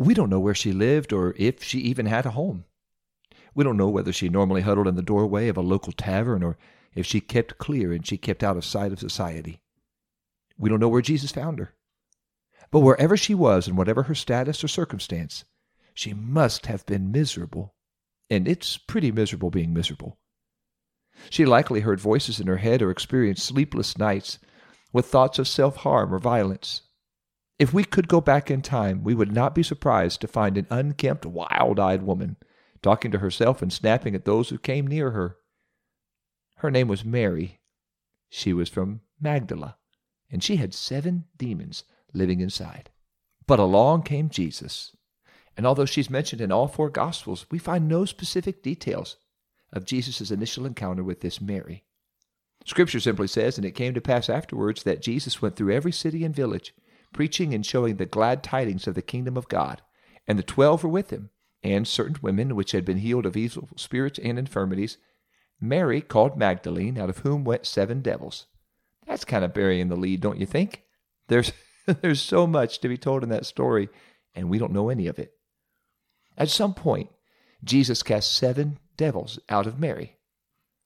We don't know where she lived or if she even had a home. We don't know whether she normally huddled in the doorway of a local tavern or if she kept clear and she kept out of sight of society. We don't know where Jesus found her. But wherever she was and whatever her status or circumstance, she must have been miserable. And it's pretty miserable being miserable. She likely heard voices in her head or experienced sleepless nights with thoughts of self harm or violence. If we could go back in time, we would not be surprised to find an unkempt, wild eyed woman talking to herself and snapping at those who came near her. Her name was Mary. She was from Magdala, and she had seven demons living inside. But along came Jesus. And although she's mentioned in all four Gospels, we find no specific details of Jesus' initial encounter with this Mary. Scripture simply says, And it came to pass afterwards that Jesus went through every city and village, preaching and showing the glad tidings of the kingdom of God. And the twelve were with him, and certain women which had been healed of evil spirits and infirmities, Mary called Magdalene, out of whom went seven devils. That's kind of burying the lead, don't you think? There's there's so much to be told in that story, and we don't know any of it. At some point, Jesus cast seven devils out of Mary.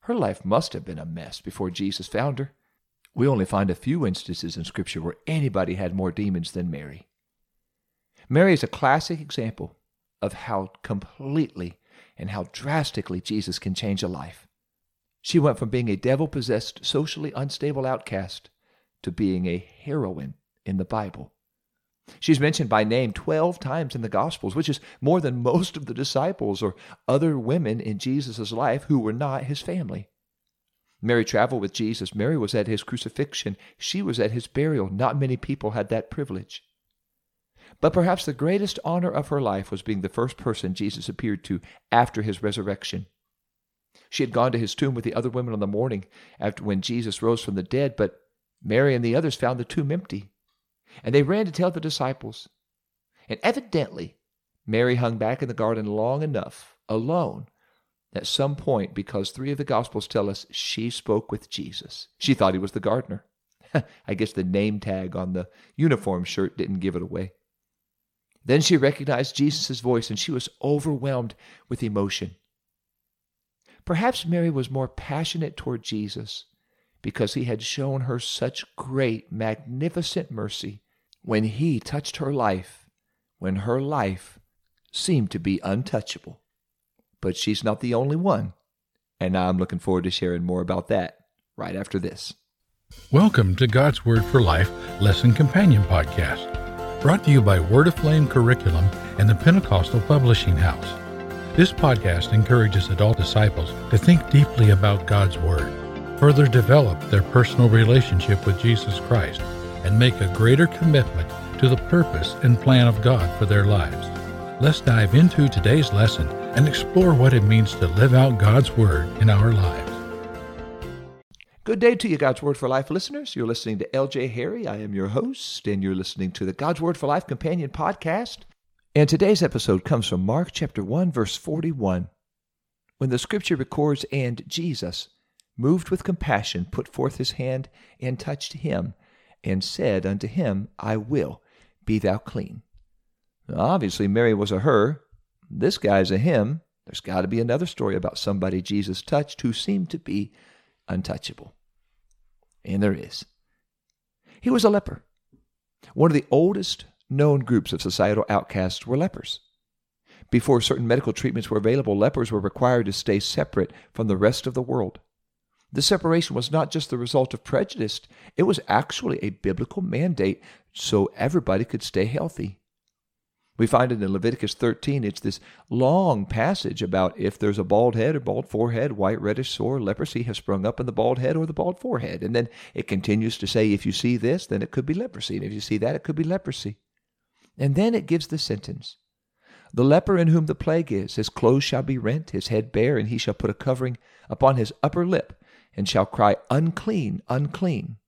Her life must have been a mess before Jesus found her. We only find a few instances in Scripture where anybody had more demons than Mary. Mary is a classic example of how completely and how drastically Jesus can change a life. She went from being a devil possessed, socially unstable outcast to being a heroine in the Bible. She's mentioned by name 12 times in the Gospels, which is more than most of the disciples or other women in Jesus' life who were not his family. Mary traveled with Jesus. Mary was at his crucifixion. She was at his burial. Not many people had that privilege. But perhaps the greatest honor of her life was being the first person Jesus appeared to after his resurrection. She had gone to his tomb with the other women on the morning after when Jesus rose from the dead, but Mary and the others found the tomb empty. And they ran to tell the disciples. And evidently, Mary hung back in the garden long enough, alone, at some point, because three of the Gospels tell us she spoke with Jesus. She thought he was the gardener. I guess the name tag on the uniform shirt didn't give it away. Then she recognized Jesus' voice and she was overwhelmed with emotion. Perhaps Mary was more passionate toward Jesus because he had shown her such great, magnificent mercy when he touched her life, when her life seemed to be untouchable. But she's not the only one. And I'm looking forward to sharing more about that right after this. Welcome to God's Word for Life Lesson Companion Podcast, brought to you by Word Aflame Curriculum and the Pentecostal Publishing House. This podcast encourages adult disciples to think deeply about God's Word, further develop their personal relationship with Jesus Christ, and make a greater commitment to the purpose and plan of God for their lives. Let's dive into today's lesson and explore what it means to live out God's Word in our lives. Good day to you, God's Word for Life listeners. You're listening to LJ Harry. I am your host, and you're listening to the God's Word for Life Companion podcast. And today's episode comes from Mark chapter 1, verse 41, when the scripture records, And Jesus, moved with compassion, put forth his hand and touched him and said unto him, I will, be thou clean. Obviously, Mary was a her. This guy's a him. There's got to be another story about somebody Jesus touched who seemed to be untouchable. And there is. He was a leper. One of the oldest known groups of societal outcasts were lepers. Before certain medical treatments were available, lepers were required to stay separate from the rest of the world. The separation was not just the result of prejudice, it was actually a biblical mandate so everybody could stay healthy. We find it in Leviticus 13. It's this long passage about if there's a bald head or bald forehead, white, reddish sore, leprosy has sprung up in the bald head or the bald forehead. And then it continues to say, if you see this, then it could be leprosy. And if you see that, it could be leprosy. And then it gives the sentence The leper in whom the plague is, his clothes shall be rent, his head bare, and he shall put a covering upon his upper lip and shall cry, Unclean, unclean.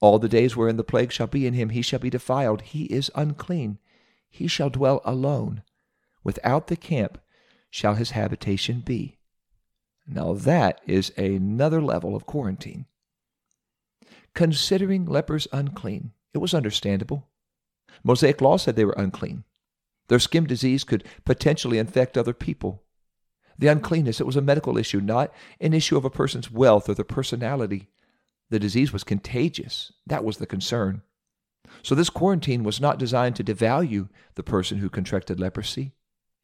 All the days wherein the plague shall be in him, he shall be defiled. He is unclean. He shall dwell alone. Without the camp shall his habitation be. Now that is another level of quarantine. Considering lepers unclean, it was understandable. Mosaic law said they were unclean. Their skin disease could potentially infect other people. The uncleanness, it was a medical issue, not an issue of a person's wealth or their personality. The disease was contagious. That was the concern. So this quarantine was not designed to devalue the person who contracted leprosy.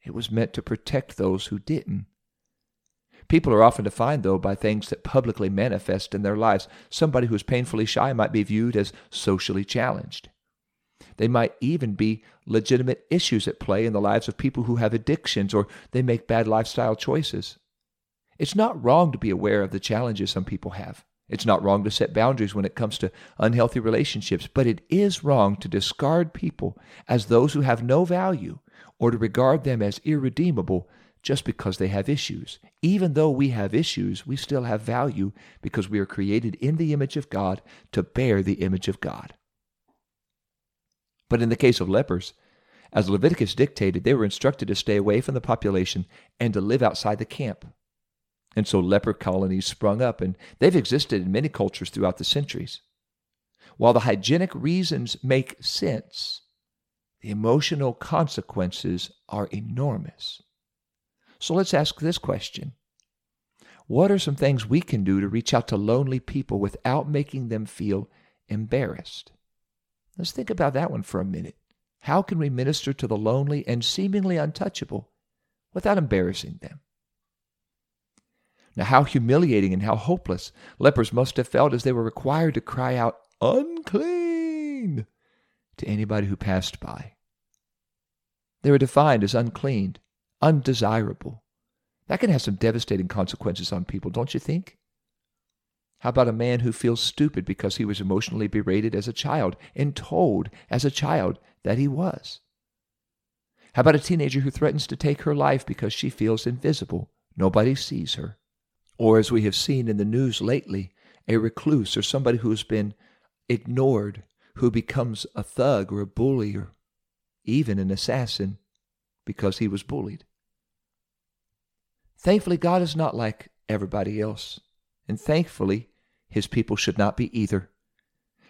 It was meant to protect those who didn't. People are often defined, though, by things that publicly manifest in their lives. Somebody who is painfully shy might be viewed as socially challenged. They might even be legitimate issues at play in the lives of people who have addictions or they make bad lifestyle choices. It's not wrong to be aware of the challenges some people have. It's not wrong to set boundaries when it comes to unhealthy relationships, but it is wrong to discard people as those who have no value or to regard them as irredeemable just because they have issues. Even though we have issues, we still have value because we are created in the image of God to bear the image of God. But in the case of lepers, as Leviticus dictated, they were instructed to stay away from the population and to live outside the camp. And so leper colonies sprung up, and they've existed in many cultures throughout the centuries. While the hygienic reasons make sense, the emotional consequences are enormous. So let's ask this question What are some things we can do to reach out to lonely people without making them feel embarrassed? Let's think about that one for a minute. How can we minister to the lonely and seemingly untouchable without embarrassing them? Now, how humiliating and how hopeless lepers must have felt as they were required to cry out, unclean, to anybody who passed by. They were defined as unclean, undesirable. That can have some devastating consequences on people, don't you think? How about a man who feels stupid because he was emotionally berated as a child and told as a child that he was? How about a teenager who threatens to take her life because she feels invisible? Nobody sees her. Or, as we have seen in the news lately, a recluse or somebody who has been ignored, who becomes a thug or a bully or even an assassin because he was bullied. Thankfully, God is not like everybody else. And thankfully, his people should not be either.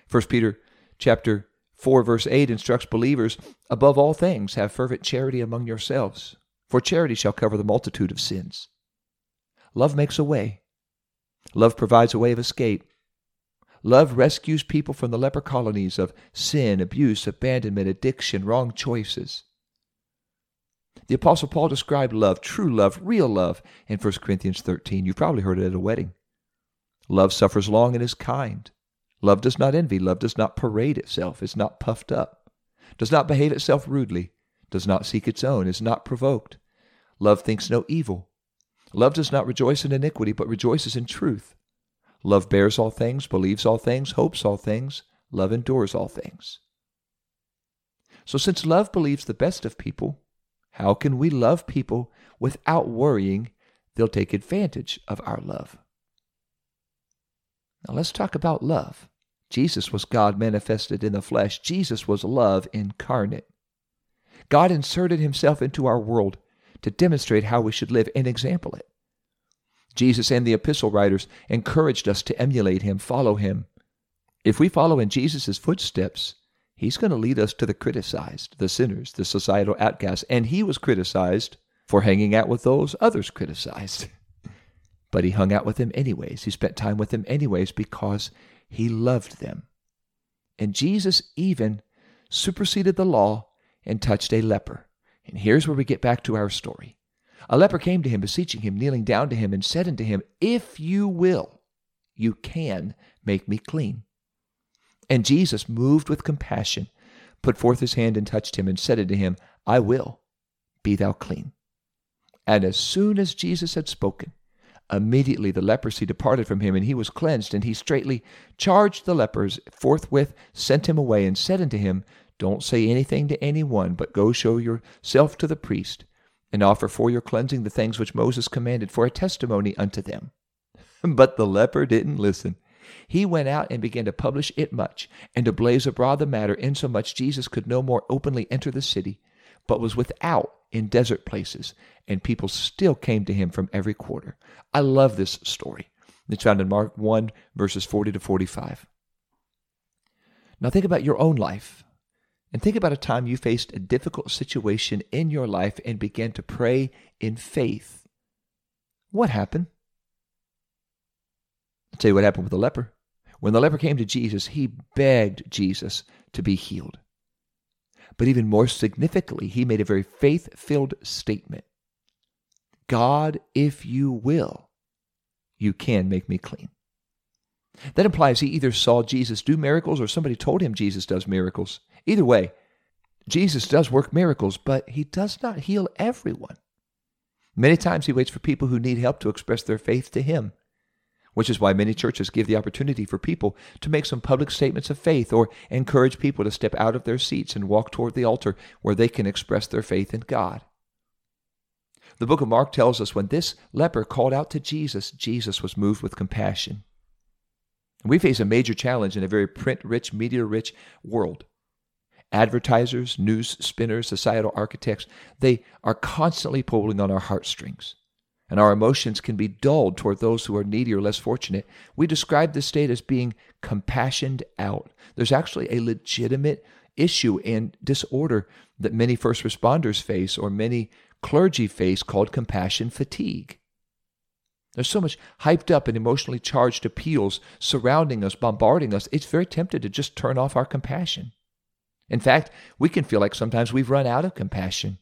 1 Peter chapter 4 verse 8 instructs believers above all things have fervent charity among yourselves for charity shall cover the multitude of sins. Love makes a way. Love provides a way of escape. Love rescues people from the leper colonies of sin, abuse, abandonment, addiction, wrong choices. The Apostle Paul described love, true love, real love, in 1 Corinthians 13. You've probably heard it at a wedding. Love suffers long and is kind. Love does not envy. Love does not parade itself, is not puffed up, does not behave itself rudely, does not seek its own, is not provoked. Love thinks no evil. Love does not rejoice in iniquity, but rejoices in truth. Love bears all things, believes all things, hopes all things. Love endures all things. So, since love believes the best of people, how can we love people without worrying they'll take advantage of our love? Now let's talk about love. Jesus was God manifested in the flesh. Jesus was love incarnate. God inserted himself into our world to demonstrate how we should live and example it. Jesus and the epistle writers encouraged us to emulate him, follow him. If we follow in Jesus' footsteps, he's going to lead us to the criticized, the sinners, the societal outcasts. And he was criticized for hanging out with those others criticized. But he hung out with them anyways. He spent time with them anyways because he loved them. And Jesus even superseded the law and touched a leper. And here's where we get back to our story. A leper came to him, beseeching him, kneeling down to him, and said unto him, If you will, you can make me clean. And Jesus, moved with compassion, put forth his hand and touched him, and said unto him, I will, be thou clean. And as soon as Jesus had spoken, Immediately the leprosy departed from him, and he was cleansed. And he straightly charged the lepers, forthwith sent him away, and said unto him, Don't say anything to any one, but go show yourself to the priest, and offer for your cleansing the things which Moses commanded for a testimony unto them. but the leper didn't listen. He went out and began to publish it much, and to blaze abroad the matter, insomuch Jesus could no more openly enter the city, but was without in desert places, and people still came to him from every quarter. I love this story. It's found in Mark 1, verses 40 to 45. Now think about your own life. And think about a time you faced a difficult situation in your life and began to pray in faith. What happened? I'll tell you what happened with the leper. When the leper came to Jesus, he begged Jesus to be healed. But even more significantly, he made a very faith filled statement God, if you will, you can make me clean. That implies he either saw Jesus do miracles or somebody told him Jesus does miracles. Either way, Jesus does work miracles, but he does not heal everyone. Many times he waits for people who need help to express their faith to him, which is why many churches give the opportunity for people to make some public statements of faith or encourage people to step out of their seats and walk toward the altar where they can express their faith in God. The book of Mark tells us when this leper called out to Jesus, Jesus was moved with compassion. We face a major challenge in a very print rich, media rich world. Advertisers, news spinners, societal architects, they are constantly pulling on our heartstrings. And our emotions can be dulled toward those who are needy or less fortunate. We describe this state as being compassioned out. There's actually a legitimate issue and disorder that many first responders face or many clergy face called compassion fatigue. There's so much hyped up and emotionally charged appeals surrounding us, bombarding us, it's very tempted to just turn off our compassion. In fact, we can feel like sometimes we've run out of compassion.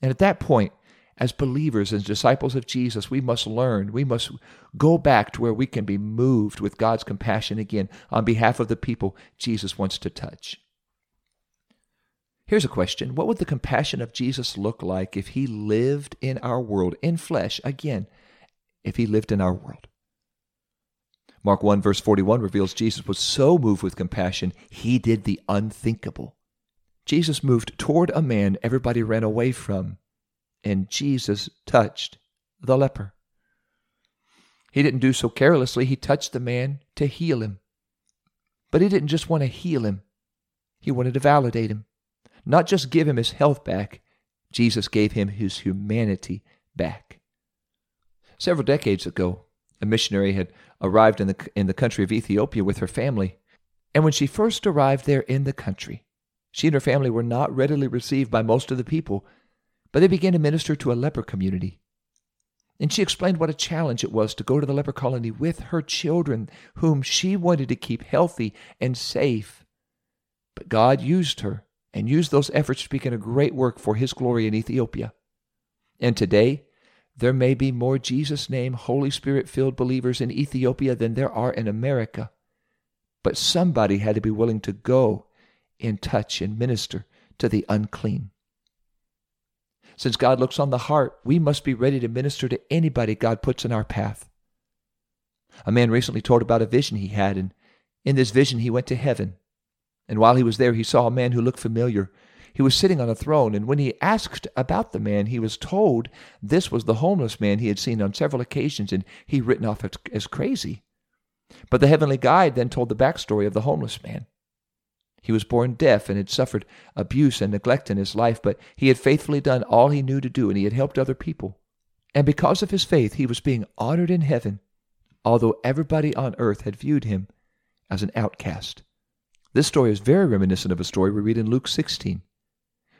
And at that point, as believers and disciples of Jesus, we must learn, we must go back to where we can be moved with God's compassion again on behalf of the people Jesus wants to touch. Here's a question What would the compassion of Jesus look like if he lived in our world, in flesh, again, if he lived in our world? Mark 1, verse 41 reveals Jesus was so moved with compassion, he did the unthinkable. Jesus moved toward a man everybody ran away from, and Jesus touched the leper. He didn't do so carelessly, he touched the man to heal him. But he didn't just want to heal him, he wanted to validate him. Not just give him his health back, Jesus gave him his humanity back. Several decades ago, a missionary had arrived in the, in the country of Ethiopia with her family. And when she first arrived there in the country, she and her family were not readily received by most of the people, but they began to minister to a leper community. And she explained what a challenge it was to go to the leper colony with her children, whom she wanted to keep healthy and safe. But God used her and used those efforts to begin a great work for His glory in Ethiopia. And today, there may be more Jesus name, Holy Spirit filled believers in Ethiopia than there are in America. But somebody had to be willing to go and touch and minister to the unclean. Since God looks on the heart, we must be ready to minister to anybody God puts in our path. A man recently told about a vision he had, and in this vision he went to heaven. And while he was there, he saw a man who looked familiar he was sitting on a throne, and when he asked about the man, he was told this was the homeless man he had seen on several occasions, and he written off as, as crazy. But the heavenly guide then told the backstory of the homeless man. He was born deaf and had suffered abuse and neglect in his life, but he had faithfully done all he knew to do, and he had helped other people. And because of his faith, he was being honored in heaven, although everybody on earth had viewed him as an outcast. This story is very reminiscent of a story we read in Luke 16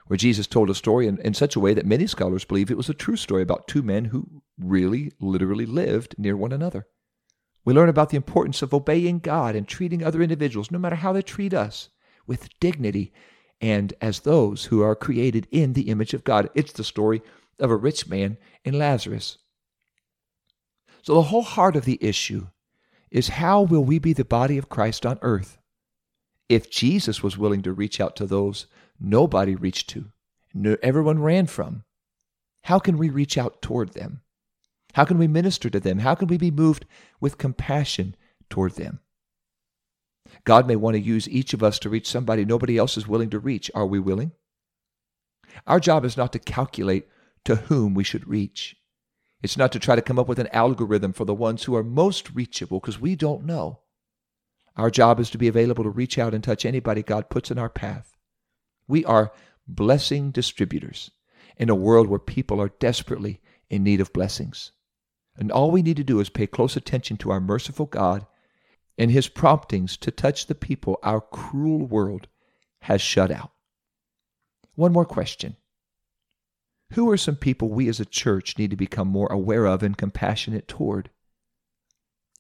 where Jesus told a story in, in such a way that many scholars believe it was a true story about two men who really, literally lived near one another. We learn about the importance of obeying God and treating other individuals, no matter how they treat us, with dignity and as those who are created in the image of God. It's the story of a rich man and Lazarus. So, the whole heart of the issue is how will we be the body of Christ on earth? If Jesus was willing to reach out to those nobody reached to, no, everyone ran from. How can we reach out toward them? How can we minister to them? How can we be moved with compassion toward them? God may want to use each of us to reach somebody nobody else is willing to reach. Are we willing? Our job is not to calculate to whom we should reach. It's not to try to come up with an algorithm for the ones who are most reachable because we don't know. Our job is to be available to reach out and touch anybody God puts in our path. We are blessing distributors in a world where people are desperately in need of blessings. And all we need to do is pay close attention to our merciful God and his promptings to touch the people our cruel world has shut out. One more question. Who are some people we as a church need to become more aware of and compassionate toward?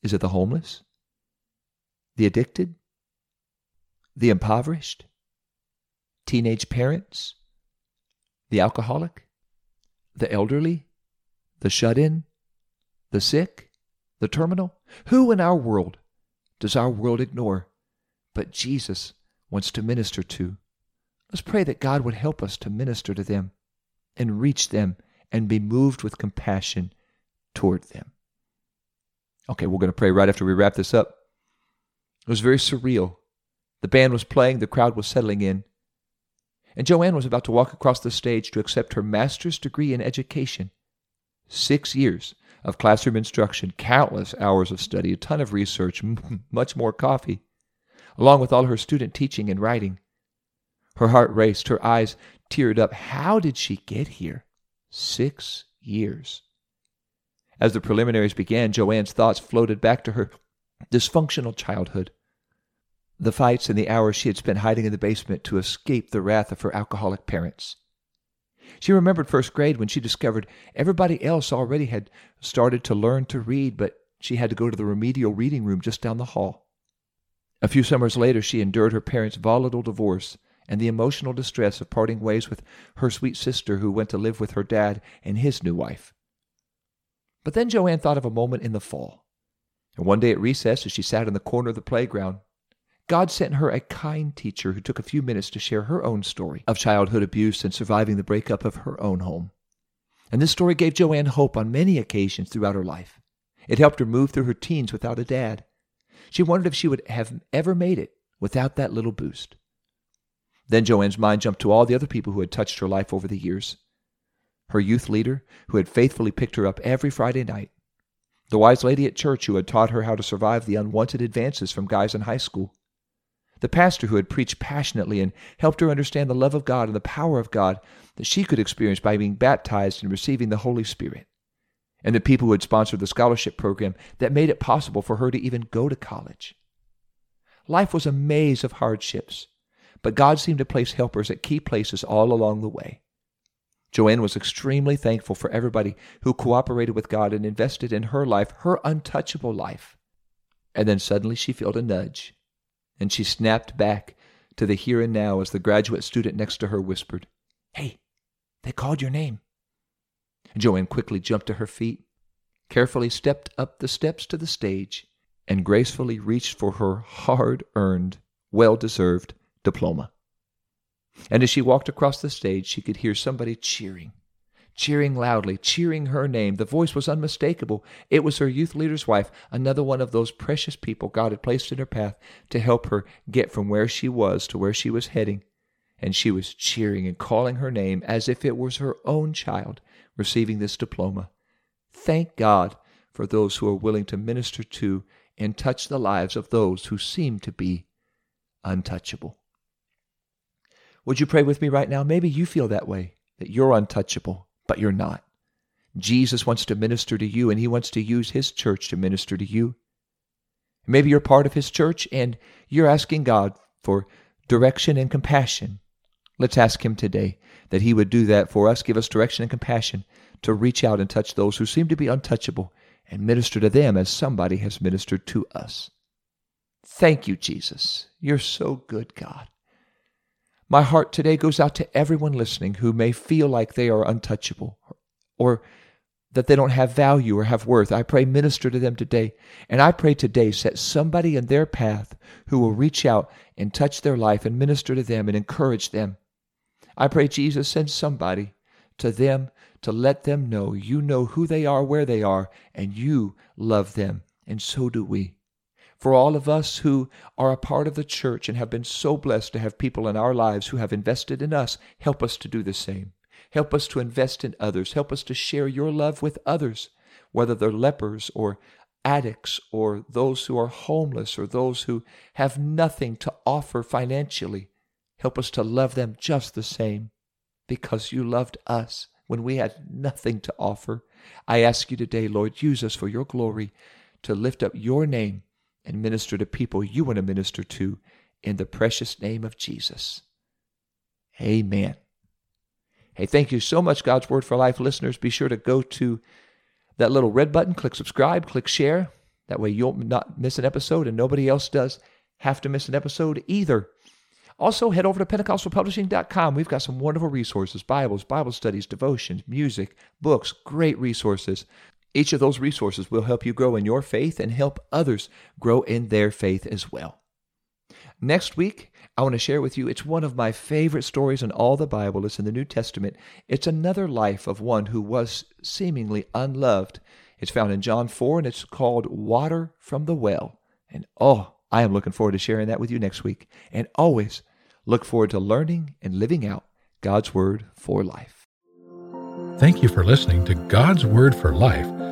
Is it the homeless? The addicted? The impoverished? Teenage parents? The alcoholic? The elderly? The shut in? The sick? The terminal? Who in our world does our world ignore but Jesus wants to minister to? Let's pray that God would help us to minister to them and reach them and be moved with compassion toward them. Okay, we're going to pray right after we wrap this up. It was very surreal. The band was playing, the crowd was settling in, and Joanne was about to walk across the stage to accept her master's degree in education. Six years of classroom instruction, countless hours of study, a ton of research, much more coffee, along with all her student teaching and writing. Her heart raced, her eyes teared up. How did she get here? Six years. As the preliminaries began, Joanne's thoughts floated back to her dysfunctional childhood. The fights and the hours she had spent hiding in the basement to escape the wrath of her alcoholic parents. She remembered first grade when she discovered everybody else already had started to learn to read, but she had to go to the remedial reading room just down the hall. A few summers later, she endured her parents' volatile divorce and the emotional distress of parting ways with her sweet sister who went to live with her dad and his new wife. But then Joanne thought of a moment in the fall. And one day at recess, as she sat in the corner of the playground, God sent her a kind teacher who took a few minutes to share her own story of childhood abuse and surviving the breakup of her own home. And this story gave Joanne hope on many occasions throughout her life. It helped her move through her teens without a dad. She wondered if she would have ever made it without that little boost. Then Joanne's mind jumped to all the other people who had touched her life over the years. Her youth leader, who had faithfully picked her up every Friday night. The wise lady at church who had taught her how to survive the unwanted advances from guys in high school. The pastor who had preached passionately and helped her understand the love of God and the power of God that she could experience by being baptized and receiving the Holy Spirit. And the people who had sponsored the scholarship program that made it possible for her to even go to college. Life was a maze of hardships but God seemed to place helpers at key places all along the way. Joanne was extremely thankful for everybody who cooperated with God and invested in her life, her untouchable life. And then suddenly she felt a nudge, and she snapped back to the here and now as the graduate student next to her whispered, Hey, they called your name. Joanne quickly jumped to her feet, carefully stepped up the steps to the stage, and gracefully reached for her hard earned, well deserved diploma. And as she walked across the stage, she could hear somebody cheering, cheering loudly, cheering her name. The voice was unmistakable. It was her youth leader's wife, another one of those precious people God had placed in her path to help her get from where she was to where she was heading. And she was cheering and calling her name as if it was her own child receiving this diploma. Thank God for those who are willing to minister to and touch the lives of those who seem to be untouchable. Would you pray with me right now? Maybe you feel that way, that you're untouchable, but you're not. Jesus wants to minister to you, and he wants to use his church to minister to you. Maybe you're part of his church and you're asking God for direction and compassion. Let's ask him today that he would do that for us, give us direction and compassion to reach out and touch those who seem to be untouchable and minister to them as somebody has ministered to us. Thank you, Jesus. You're so good, God. My heart today goes out to everyone listening who may feel like they are untouchable or that they don't have value or have worth. I pray minister to them today. And I pray today set somebody in their path who will reach out and touch their life and minister to them and encourage them. I pray Jesus send somebody to them to let them know you know who they are, where they are, and you love them. And so do we. For all of us who are a part of the church and have been so blessed to have people in our lives who have invested in us, help us to do the same. Help us to invest in others. Help us to share your love with others, whether they're lepers or addicts or those who are homeless or those who have nothing to offer financially. Help us to love them just the same because you loved us when we had nothing to offer. I ask you today, Lord, use us for your glory to lift up your name and minister to people you want to minister to in the precious name of Jesus. Amen. Hey, thank you so much, God's Word for Life listeners. Be sure to go to that little red button, click subscribe, click share. That way you'll not miss an episode and nobody else does have to miss an episode either. Also, head over to PentecostalPublishing.com. We've got some wonderful resources Bibles, Bible studies, devotions, music, books, great resources. Each of those resources will help you grow in your faith and help others grow in their faith as well. Next week, I want to share with you, it's one of my favorite stories in all the Bible. It's in the New Testament. It's another life of one who was seemingly unloved. It's found in John 4, and it's called Water from the Well. And oh, I am looking forward to sharing that with you next week. And always look forward to learning and living out God's Word for life. Thank you for listening to God's Word for Life